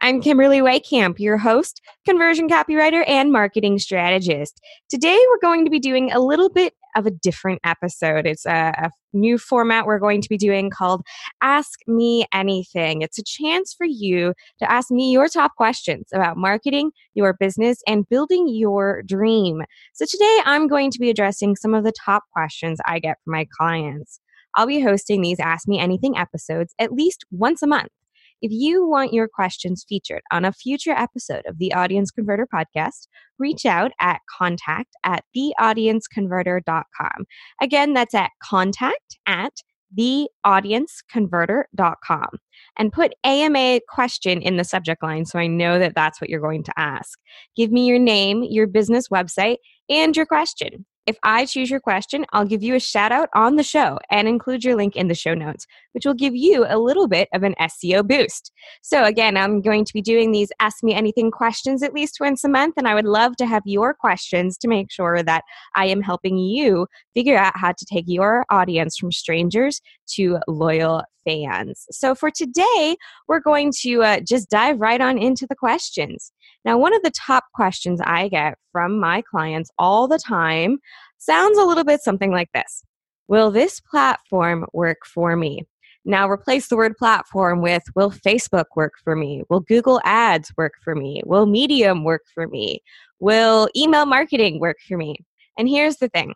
I'm Kimberly Weitkamp, your host, conversion copywriter, and marketing strategist. Today, we're going to be doing a little bit of a different episode. It's a, a, new format we're going to be doing called Ask Me Anything. It's a chance for you to ask me your top questions about marketing, your business, and building your dream. So, today, I'm going to be addressing some of the top questions I get from my clients. I'll be hosting these Ask Me Anything episodes at least once a month. If you want your questions featured on a future episode of the Audience Converter podcast, reach out at contact at theaudienceconverter.com. Again, that's at contact at theaudienceconverter.com and put AMA question in the subject line so I know that that's what you're going to ask. Give me your name, your business website, and your question. If I choose your question, I'll give you a shout out on the show and include your link in the show notes, which will give you a little bit of an SEO boost. So, again, I'm going to be doing these Ask Me Anything questions at least once a month, and I would love to have your questions to make sure that I am helping you figure out how to take your audience from strangers to loyal fans. So, for today, we're going to uh, just dive right on into the questions. Now, one of the top questions I get from my clients all the time sounds a little bit something like this Will this platform work for me? Now, replace the word platform with Will Facebook work for me? Will Google Ads work for me? Will Medium work for me? Will email marketing work for me? And here's the thing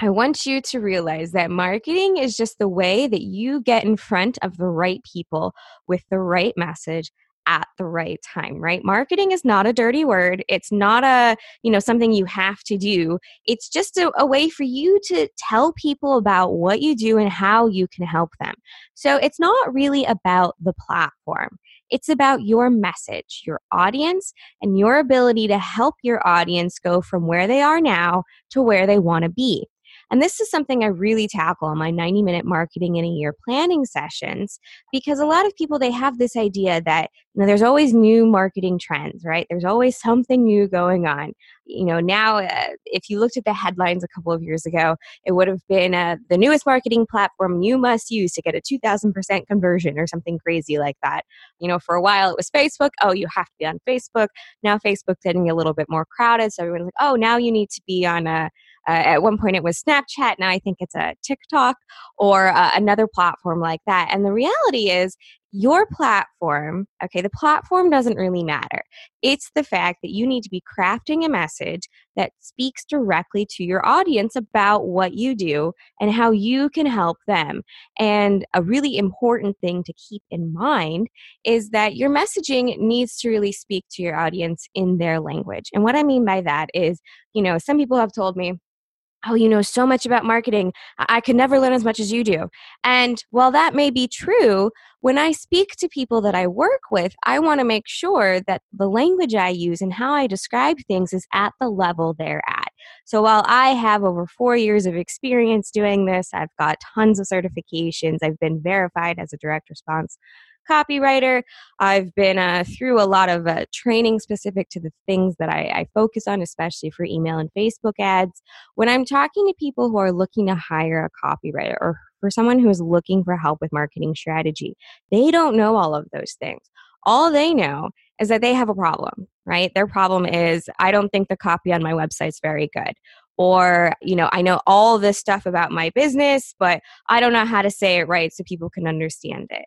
I want you to realize that marketing is just the way that you get in front of the right people with the right message at the right time right? Marketing is not a dirty word. It's not a you know something you have to do. It's just a, a, way for you to tell people about what you do and how you can help them. So it's not really about the platform. It's about your message your audience and your ability to help your audience go from where they are now to where they want to be and this is something I really tackle in my 90 minute marketing in a year planning sessions because a lot of people they have this idea that you know there's always new marketing trends, right? There's always something new going on. You know, now uh, if you looked at the headlines a couple of years ago, it would have been uh, the newest marketing platform you must use to get a 2000% conversion or something crazy like that. You know, for a while it was Facebook. Oh, you have to be on Facebook. Now Facebook's getting a little bit more crowded, so everyone's like, "Oh, now you need to be on a uh, at one point it was Snapchat. Now I think it's a TikTok or uh, another platform like that. And the reality is, your platform, okay, the platform doesn't really matter. It's the fact that you need to be crafting a message that speaks directly to your audience about what you do and how you can help them. And a really important thing to keep in mind is that your messaging needs to really speak to your audience in their language. And what I mean by that is, you know, some people have told me, oh, you know so much about marketing. I could never learn as much as you do. And while that may be true, when I speak to people that I work with, I want to make sure that the language I use and how I describe things is at the level they're at. So while I have over four years of experience doing this, I've got tons of certifications, I've been verified as a direct response copywriter. I've been uh, through a lot of uh, training specific to the things that I, I focus on, especially for email and Facebook ads. When I'm talking to people who are looking to hire a copywriter or for someone who is looking for help with marketing strategy, they don't know all of those things. All they know is that they have a problem, right? Their problem is, I don't think the copy on my website is very good or you know i know all this stuff about my business but i don't know how to say it right so people can understand it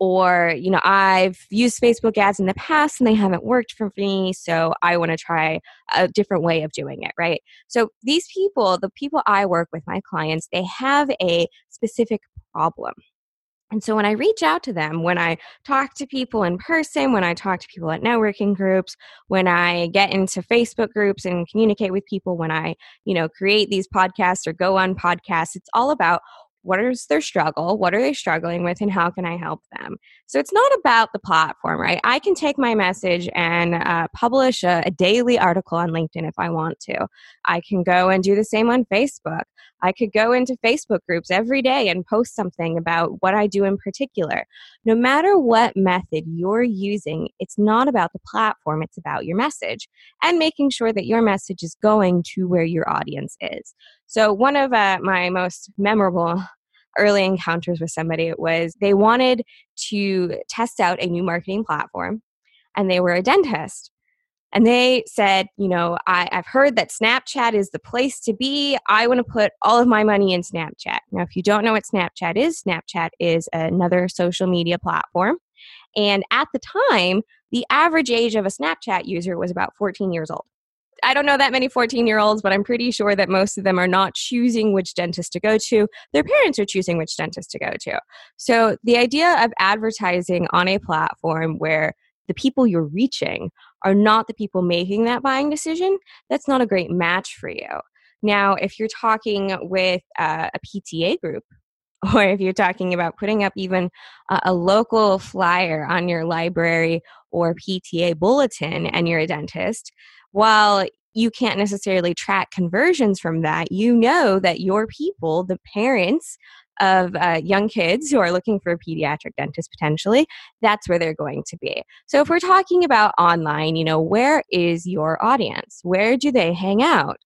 or you know i've used facebook ads in the past and they haven't worked for me so i want to try a different way of doing it right? So these people the people i work with my clients they have a specific problem. And so when I reach out to them, when I talk to people in person, when I talk to people at networking groups, when I get into Facebook groups and communicate with people, when I, you know, create these podcasts or go on podcasts, it's all about what is their struggle? What are they struggling with? And how can I help them? So it's not about the platform, right? I can take my message and uh, publish a, a daily article on LinkedIn if I want to. I can go and do the same on Facebook. I could go into Facebook groups every day and post something about what I do in particular. No matter what method you're using, it's not about the platform, it's about your message and making sure that your message is going to where your audience is. So, one of uh, my most memorable early encounters with somebody was they wanted to test out a new marketing platform and they were a dentist and they said, you know, I, have heard that Snapchat is the place to be. I want to put all of my money in Snapchat. Now, if you don't know what Snapchat is, Snapchat is another social media platform. And at the time, the average age of a Snapchat user was about 14 years old. I don't know that many 14 year olds, but I'm pretty sure that most of them are not choosing which dentist to go to. Their parents are choosing which dentist to go to. So the idea of advertising on a platform where the people you're reaching are not the people making that buying decision, that's not a great match for you. Now, if you're talking with uh, a PTA group, or if you're talking about putting up even a, a local flyer on your library or PTA bulletin and you're a dentist, while you can't necessarily track conversions from that, you know that your people, the parents of uh, young kids who are looking for a pediatric dentist potentially, that's where they're going to be. So if we're talking about online, you know, where is your audience? Where do they hang out?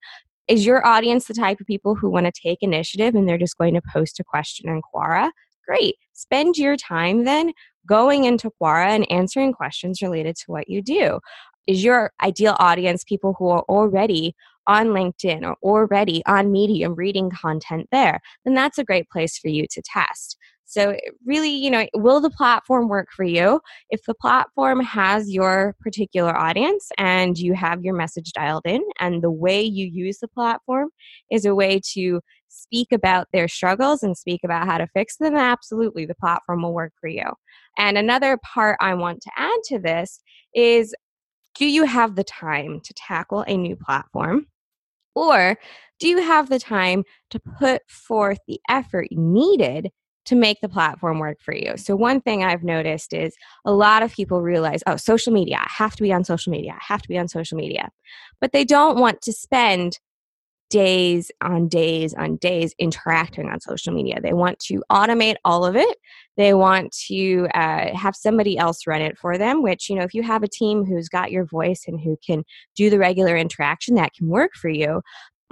Is your audience the type of people who want to take initiative and they're just going to post a question in Quora? Great. Spend your time then going into Quora and answering questions related to what you do. Is your ideal audience people who are already on LinkedIn or already on Medium reading content there, then that's a great place for you to test. So, really, you know, will the platform work for you? If the platform has your particular audience and you have your message dialed in, and the way you use the platform is a way to speak about their struggles and speak about how to fix them, absolutely, the platform will work for you. And another part I want to add to this is do you have the time to tackle a new platform? Or do you have the time to put forth the effort needed to make the platform work for you? So, one thing I've noticed is a lot of people realize, oh, social media, I have to be on social media, I have to be on social media. But they don't want to spend days on days on days interacting on social media. They want to automate all of it. They want to uh, have somebody else run it for them, which, you know, if you have a team who's got your voice and who can do the regular interaction, that can work for you.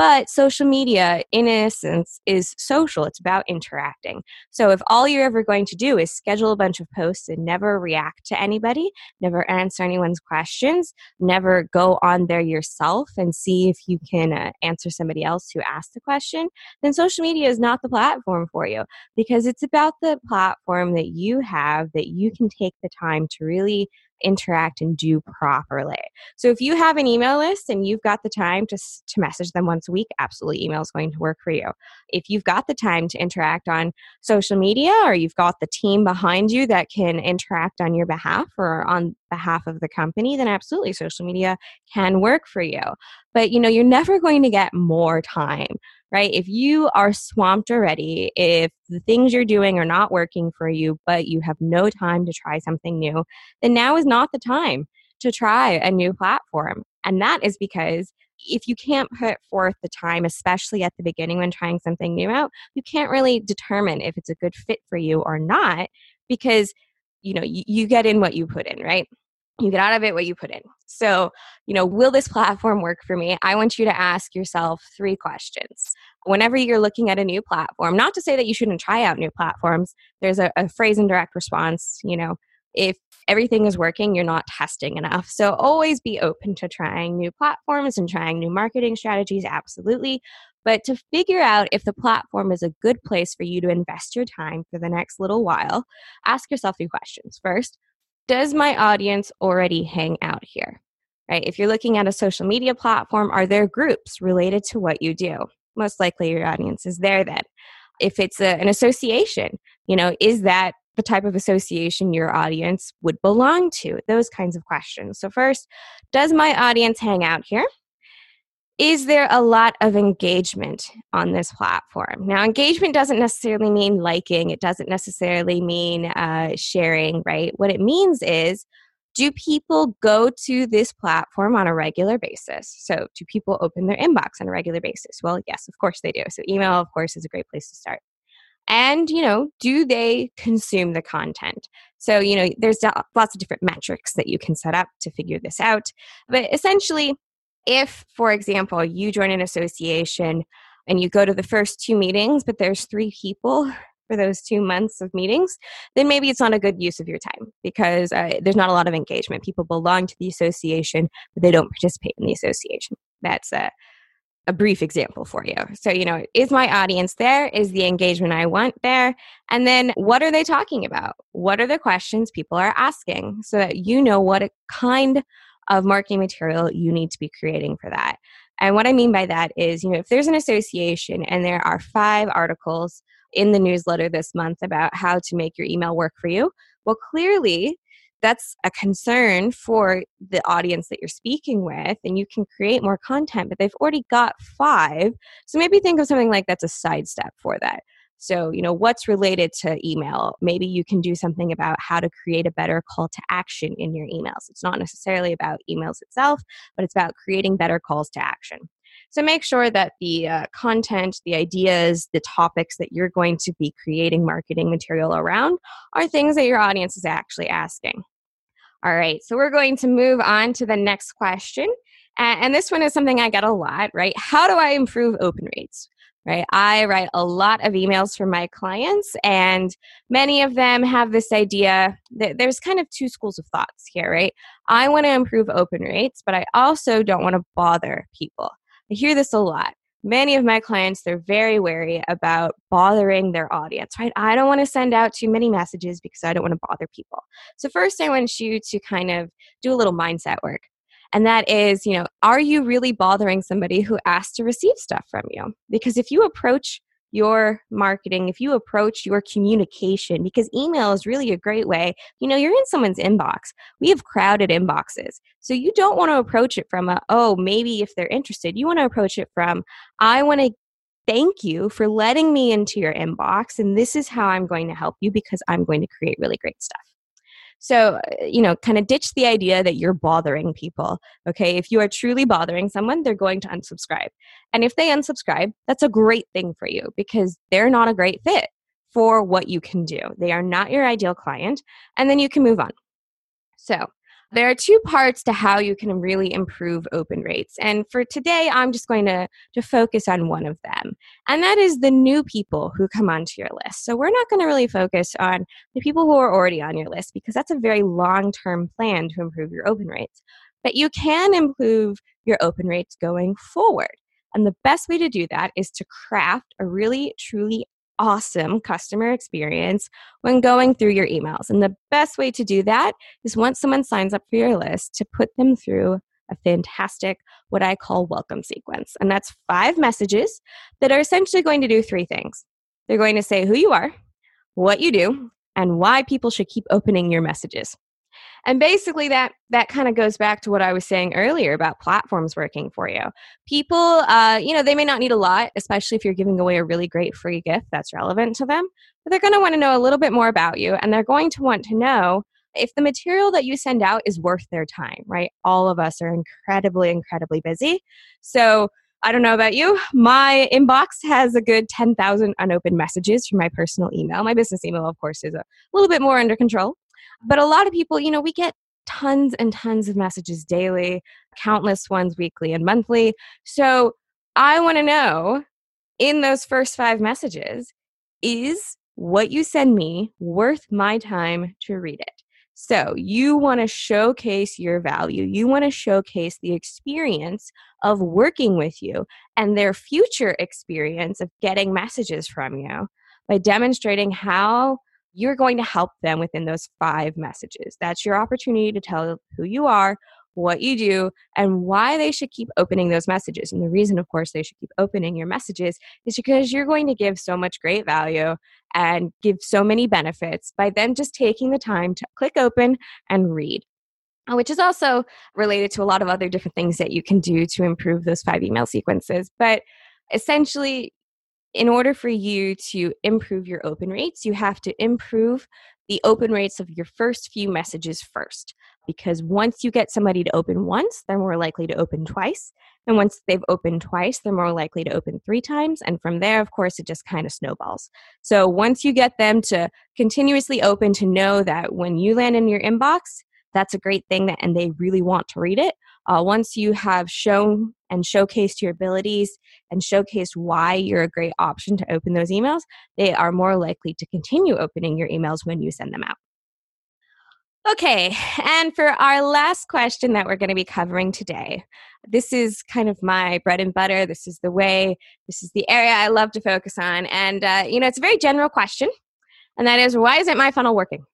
But social media, in essence, is social. It's about interacting. So if all you're ever going to do is schedule a bunch of posts and never react to anybody, never answer anyone's questions, never go on there yourself and see if you can uh, answer somebody else who asked the question, then social media is not the platform for you because it's about the platform that you have that you can take the time to really interact and do properly. So if you have an email list and you've got the time to, to message them once a week, absolutely email is going to work for you. If you've got the time to interact on social media or you've got the team behind you that can interact on your behalf or on behalf of the company, then absolutely social media can work for you. But you know, you're never going to get more time right? If you are swamped already, if the things you're doing are not working for you, but you have no time to try something new, then now is not the time to try a new platform. And that is because if you can't put forth the time, especially at the beginning when trying something new out, you can't really determine if it's a good fit for you or not because you know you, you get in what you put in, right? You get out of it what you put in. So, you know, will this platform work for me? I want you to ask yourself three questions. Whenever you're looking at a new platform, not to say that you shouldn't try out new platforms, there's a, a phrase in direct response, you know, if everything is working, you're not testing enough. So always be open to trying new platforms and trying new marketing strategies, absolutely. But to figure out if the platform is a good place for you to invest your time for the next little while, ask yourself three questions. First, does my audience already hang out here? Right? If you're looking at a social media platform, are there groups related to what you do? Most likely your audience is there then. If it's a, an association, you know, is that the type of association your audience would belong to? Those kinds of questions. So, first, does my audience hang out here? Is there a lot of engagement on this platform? Now, engagement doesn't necessarily mean liking, it doesn't necessarily mean uh, sharing, right? What it means is do people go to this platform on a regular basis? So, do people open their inbox on a regular basis? Well, yes, of course they do. So, email, of course, is a great place to start. And, you know, do they consume the content? So, you know, there's lots of different metrics that you can set up to figure this out. But essentially, if, for example, you join an association and you go to the first two meetings, but there's three people for those two months of meetings, then maybe it's not a good use of your time because uh, there's not a lot of engagement. People belong to the association, but they don't participate in the association. That's a, a brief example for you. So, you know, is my audience there? Is the engagement I want there? And then what are they talking about? What are the questions people are asking so that you know what kind of marketing material you need to be creating for that. And what I mean by that is, you know, if there's an association and there are five articles in the newsletter this month about how to make your email work for you, well, clearly that's a concern for the audience that you're speaking with and you can create more content but they've already got five so maybe think of something like that's a sidestep for that so, you know, what's related to email? Maybe you can do something about how to create a better call to action in your emails. It's not necessarily about emails itself, but it's about creating better calls to action. So make sure that the uh, content, the ideas, the topics that you're going to be creating marketing material around are things that your audience is actually asking. All right, so we're going to move on to the next question. And this one is something I get a lot, right? How do I improve open rates? Right? I write a lot of emails for my clients, and many of them have this idea that there's kind of two schools of thoughts here, right? I want to improve open rates, but I also don't want to bother people. I hear this a lot. Many of my clients, they're very wary about bothering their audience, right? I don't want to send out too many messages because I don't want to bother people. So, first, I want you to kind of do a little mindset work. And that is, you know, are you really bothering somebody who asks to receive stuff from you? Because if you approach your marketing, if you approach your communication, because email is really a great way, you know, you're in someone's inbox. We have crowded inboxes. So you don't want to approach it from a, oh, maybe if they're interested. You want to approach it from, I want to thank you for letting me into your inbox. And this is how I'm going to help you because I'm going to create really great stuff. So, uh, you know, kind of ditch the idea that you're bothering people. Okay. If you are truly bothering someone, they're going to unsubscribe. And if they unsubscribe, that's a great thing for you because they're not a great fit for what you can do. They are not your ideal client. And then you can move on. So, there are two parts to how you can really improve open rates. And for today, I'm just going to, to focus on one of them. And that is the new people who come onto your list. So we're not going to really focus on the people who are already on your list because that's a very long term plan to improve your open rates. But you can improve your open rates going forward. And the best way to do that is to craft a really, truly awesome customer experience when going through your emails. And the best way to do that is once someone signs up for your list to put them through a fantastic, what I call welcome sequence. And that's five messages that are essentially going to do three things. They're going to say who you are, what you do, and why people should keep opening your messages and basically that that kind of goes back to what i was saying earlier about platforms working for you people uh, you know they may not need a lot especially if you're giving away a really great free gift that's relevant to them but they're going to want to know a little bit more about you and they're going to want to know if the material that you send out is worth their time right all of us are incredibly incredibly busy so I don't know about you. My inbox has a good 10,000 unopened messages from my personal email. My business email, of course, is a little bit more under control. But a lot of people, you know, we get tons and tons of messages daily, countless ones weekly and monthly. So I want to know in those first five messages is what you send me worth my time to read it? So, you want to showcase your value. You want to showcase the experience of working with you and their future experience of getting messages from you by demonstrating how you're going to help them within those five messages. That's your opportunity to tell who you are, what you do, and why they should keep opening those messages. And the reason, of course, they should keep opening your messages is because you're going to give so much great value and give so many benefits by them just taking the time to click open and read. uh, which is also related to a lot of other different things that you can do to improve those five email sequences. But essentially, in order for you to improve your open rates, you have to improve the open rates of your first few messages first. Because once you get somebody to open once, they're more likely to open twice. And once they've opened twice, they're more likely to open three times. And from there, of course, it just kind of snowballs. So once you get them to continuously open to know that when you land in your inbox, that's a great thing that, and they really want to read it. Uh, once you have shown and showcased your abilities and showcased why you're a great option to open those emails, they are more likely to continue opening your emails when you send them out. Okay, and for our last question that we're going to be covering today, this is kind of my bread and butter. This is the way, this is the area I love to focus on. And, uh, you know, it's a very general question, and that is why isn't my funnel working?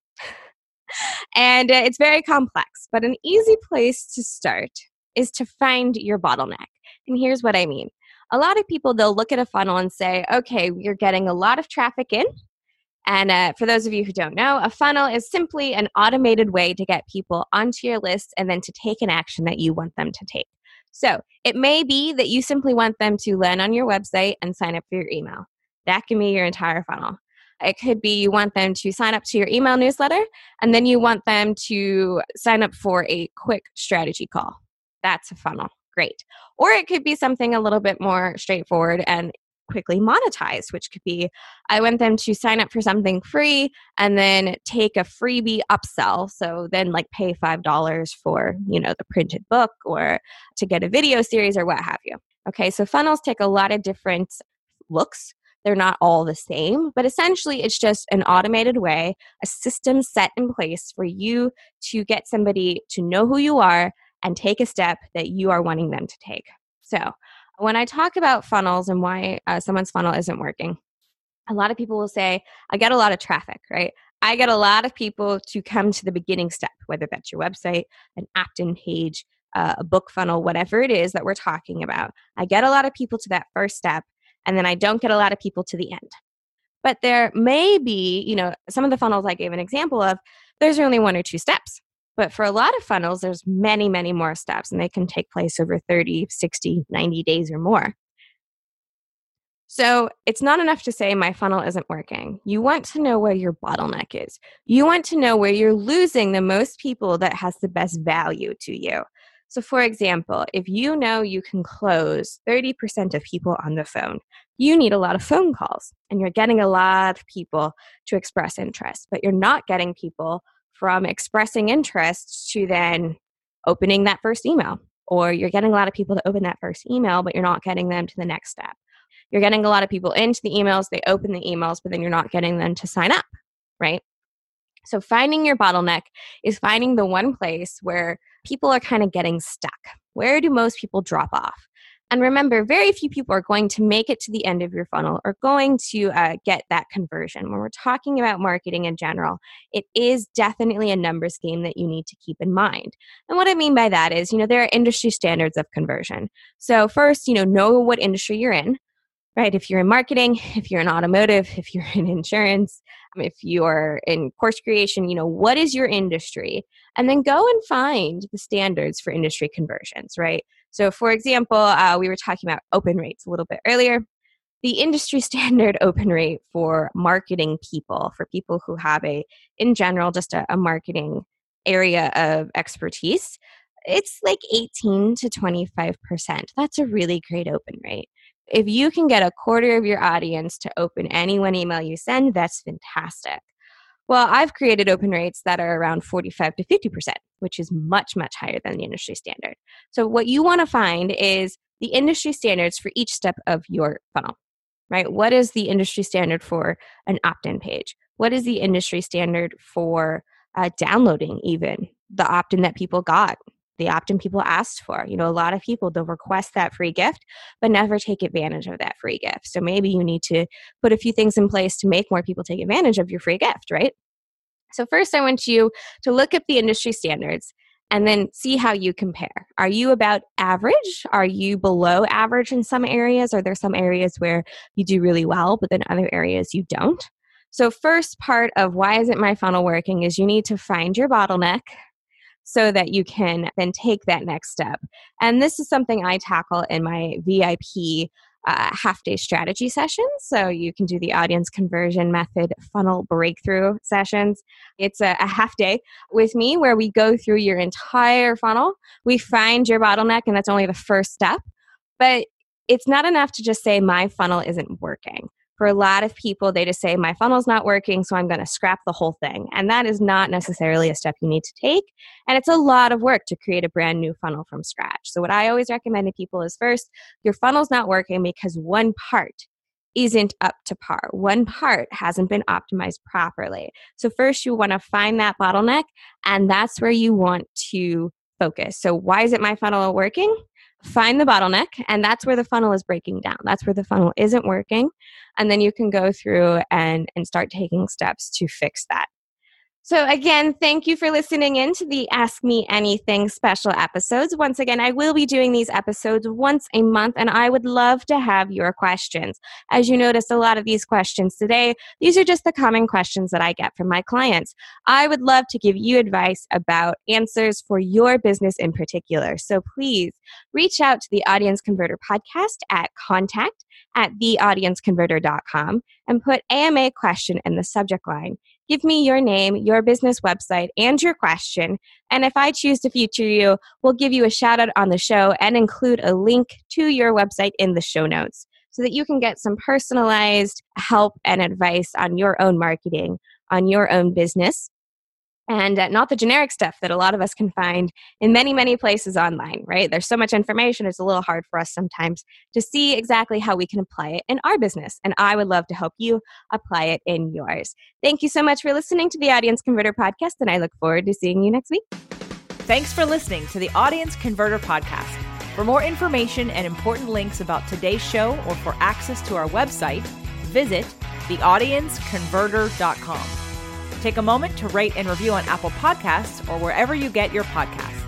And uh, it's very complex, but an easy place to start is to find your bottleneck. And here's what I mean. A lot of people, they'll look at a funnel and say, okay, you're getting a lot of traffic in. And uh, for those of you who don't know, a funnel is simply an automated way to get people onto your list and then to take an action that you want them to take. So it may be that you simply want them to land on your website and sign up for your email. That can be your entire funnel. It could be you want them to sign up to your email newsletter and then you want them to sign up for a quick strategy call. That's a funnel. Great. Or it could be something a little bit more straightforward and quickly monetized, which could be I want them to sign up for something free and then take a freebie upsell. So then like pay $5 for, you know, the printed book or to get a video series or what have you. Okay, so funnels take a lot of different looks they're not all the same, but essentially it's just an automated way, a system set in place for you to get somebody to know who you are and take a step that you are wanting them to take. So, when I talk about funnels and why uh, someone's funnel isn't working, a lot of people will say, I get a lot of traffic, right? I get a lot of people to come to the beginning step, whether that's your website, an opt in page, uh, a book funnel, whatever it is that we're talking about. I get a lot of people to that first step and then I don't get a lot of people to the end. But there may be, you know, some of the funnels I gave an example of, there's only one or two steps. But for a lot of funnels, there's many, many more steps, and they can take place over 30, 60, 90 days or more. So it's not enough to say my funnel isn't working. You want to know where your bottleneck is. You want to know where you're losing the most people that has the best value to you. So, for example, if you know you can close 30% of people on the phone, you need a lot of phone calls and you're getting a lot of people to express interest, but you're not getting people from expressing interest to then opening that first email. Or you're getting a lot of people to open that first email, but you're not getting them to the next step. You're getting a lot of people into the emails, they open the emails, but then you're not getting them to sign up, right? So, finding your bottleneck is finding the one place where people are kind of getting stuck. Where do most people drop off? And remember, very few people are going to make it to the end of your funnel or going to uh, get that conversion. When we're talking about marketing in general, it is definitely a numbers game that you need to keep in mind. And what I mean by that is, you know, there are industry standards of conversion. So, first, you know, know what industry you're in right? If you're in marketing, if you're in automotive, if you're in insurance, um, if you're in course creation, you know, what is your industry? And then go and find the standards for industry conversions, right? So, for example, uh, we were talking about open rates a little bit earlier. The industry standard open rate for marketing people, for people who have a, in general, just a, a marketing area of expertise, it's like 18 to 25%. That's a really great open rate. If you can get a quarter of your audience to open any one email you send, that's fantastic. Well, I've created open rates that are around 45 to 50%, which is much, much higher than the industry standard. So, what you want to find is the industry standards for each step of your funnel, right? What is the industry standard for an opt in page? What is the industry standard for uh, downloading, even the opt in that people got? The opt-in people asked for. You know, a lot of people they'll request that free gift, but never take advantage of that free gift. So maybe you need to put a few things in place to make more people take advantage of your free gift, right? So first I want you to look up the industry standards and then see how you compare. Are you about average? Are you below average in some areas? Are there some areas where you do really well, but then other areas you don't? So, first part of why isn't my funnel working is you need to find your bottleneck so that you can then take that next step. And this is something I tackle in my VIP uh, half day strategy sessions. So you can do the audience conversion method funnel breakthrough sessions. It's a, a, half day with me where we go through your entire funnel. We find your bottleneck, and that's only the first step. But it's not enough to just say, my funnel isn't working for a lot of people, they just say, My funnel's not working, so I'm going to scrap the whole thing. And that is not necessarily a step you need to take. And it's a lot of work to create a brand new funnel from scratch. So, what I always recommend to people is first, your funnel's not working because one part isn't up to par. One part hasn't been optimized properly. So, first, you want to find that bottleneck, and that's where you want to focus. So, why isn't my funnel working? Find the bottleneck and that's where the funnel is breaking down. That's where the funnel isn't working and then you can go through and and start taking steps to fix that so, again, thank you for listening in to the Ask Me Anything special episodes. Once again, I will be doing these episodes once a month, and I would love to have your questions. As you noticed, a lot of these questions today, these are just the common questions that I get from my clients. I would love to give you advice about answers for your business in particular. So, please reach out to the Audience Converter podcast at contact at theaudienceconverter.com and put AMA question in the subject line. Give me your name, your business website, and your question. And if I choose to feature you, we'll give you a shout out on the show and include a link to your website in the show notes so that you can get some personalized help and advice on your own marketing, on your own business and uh, not the generic stuff that a lot of us can find in many, many places online, right? There's so much information, it's a little hard for us sometimes to see exactly how we can apply it in our business. And I would love to help you apply it in yours. Thank you so much for listening to the Audience Converter podcast, and I look forward to seeing you next week. Thanks for listening to the Audience Converter podcast. For more information and important links about today's show or for access to our website, visit theaudienceconverter.com. Take a moment to rate and review on Apple Podcasts or wherever you get your podcasts.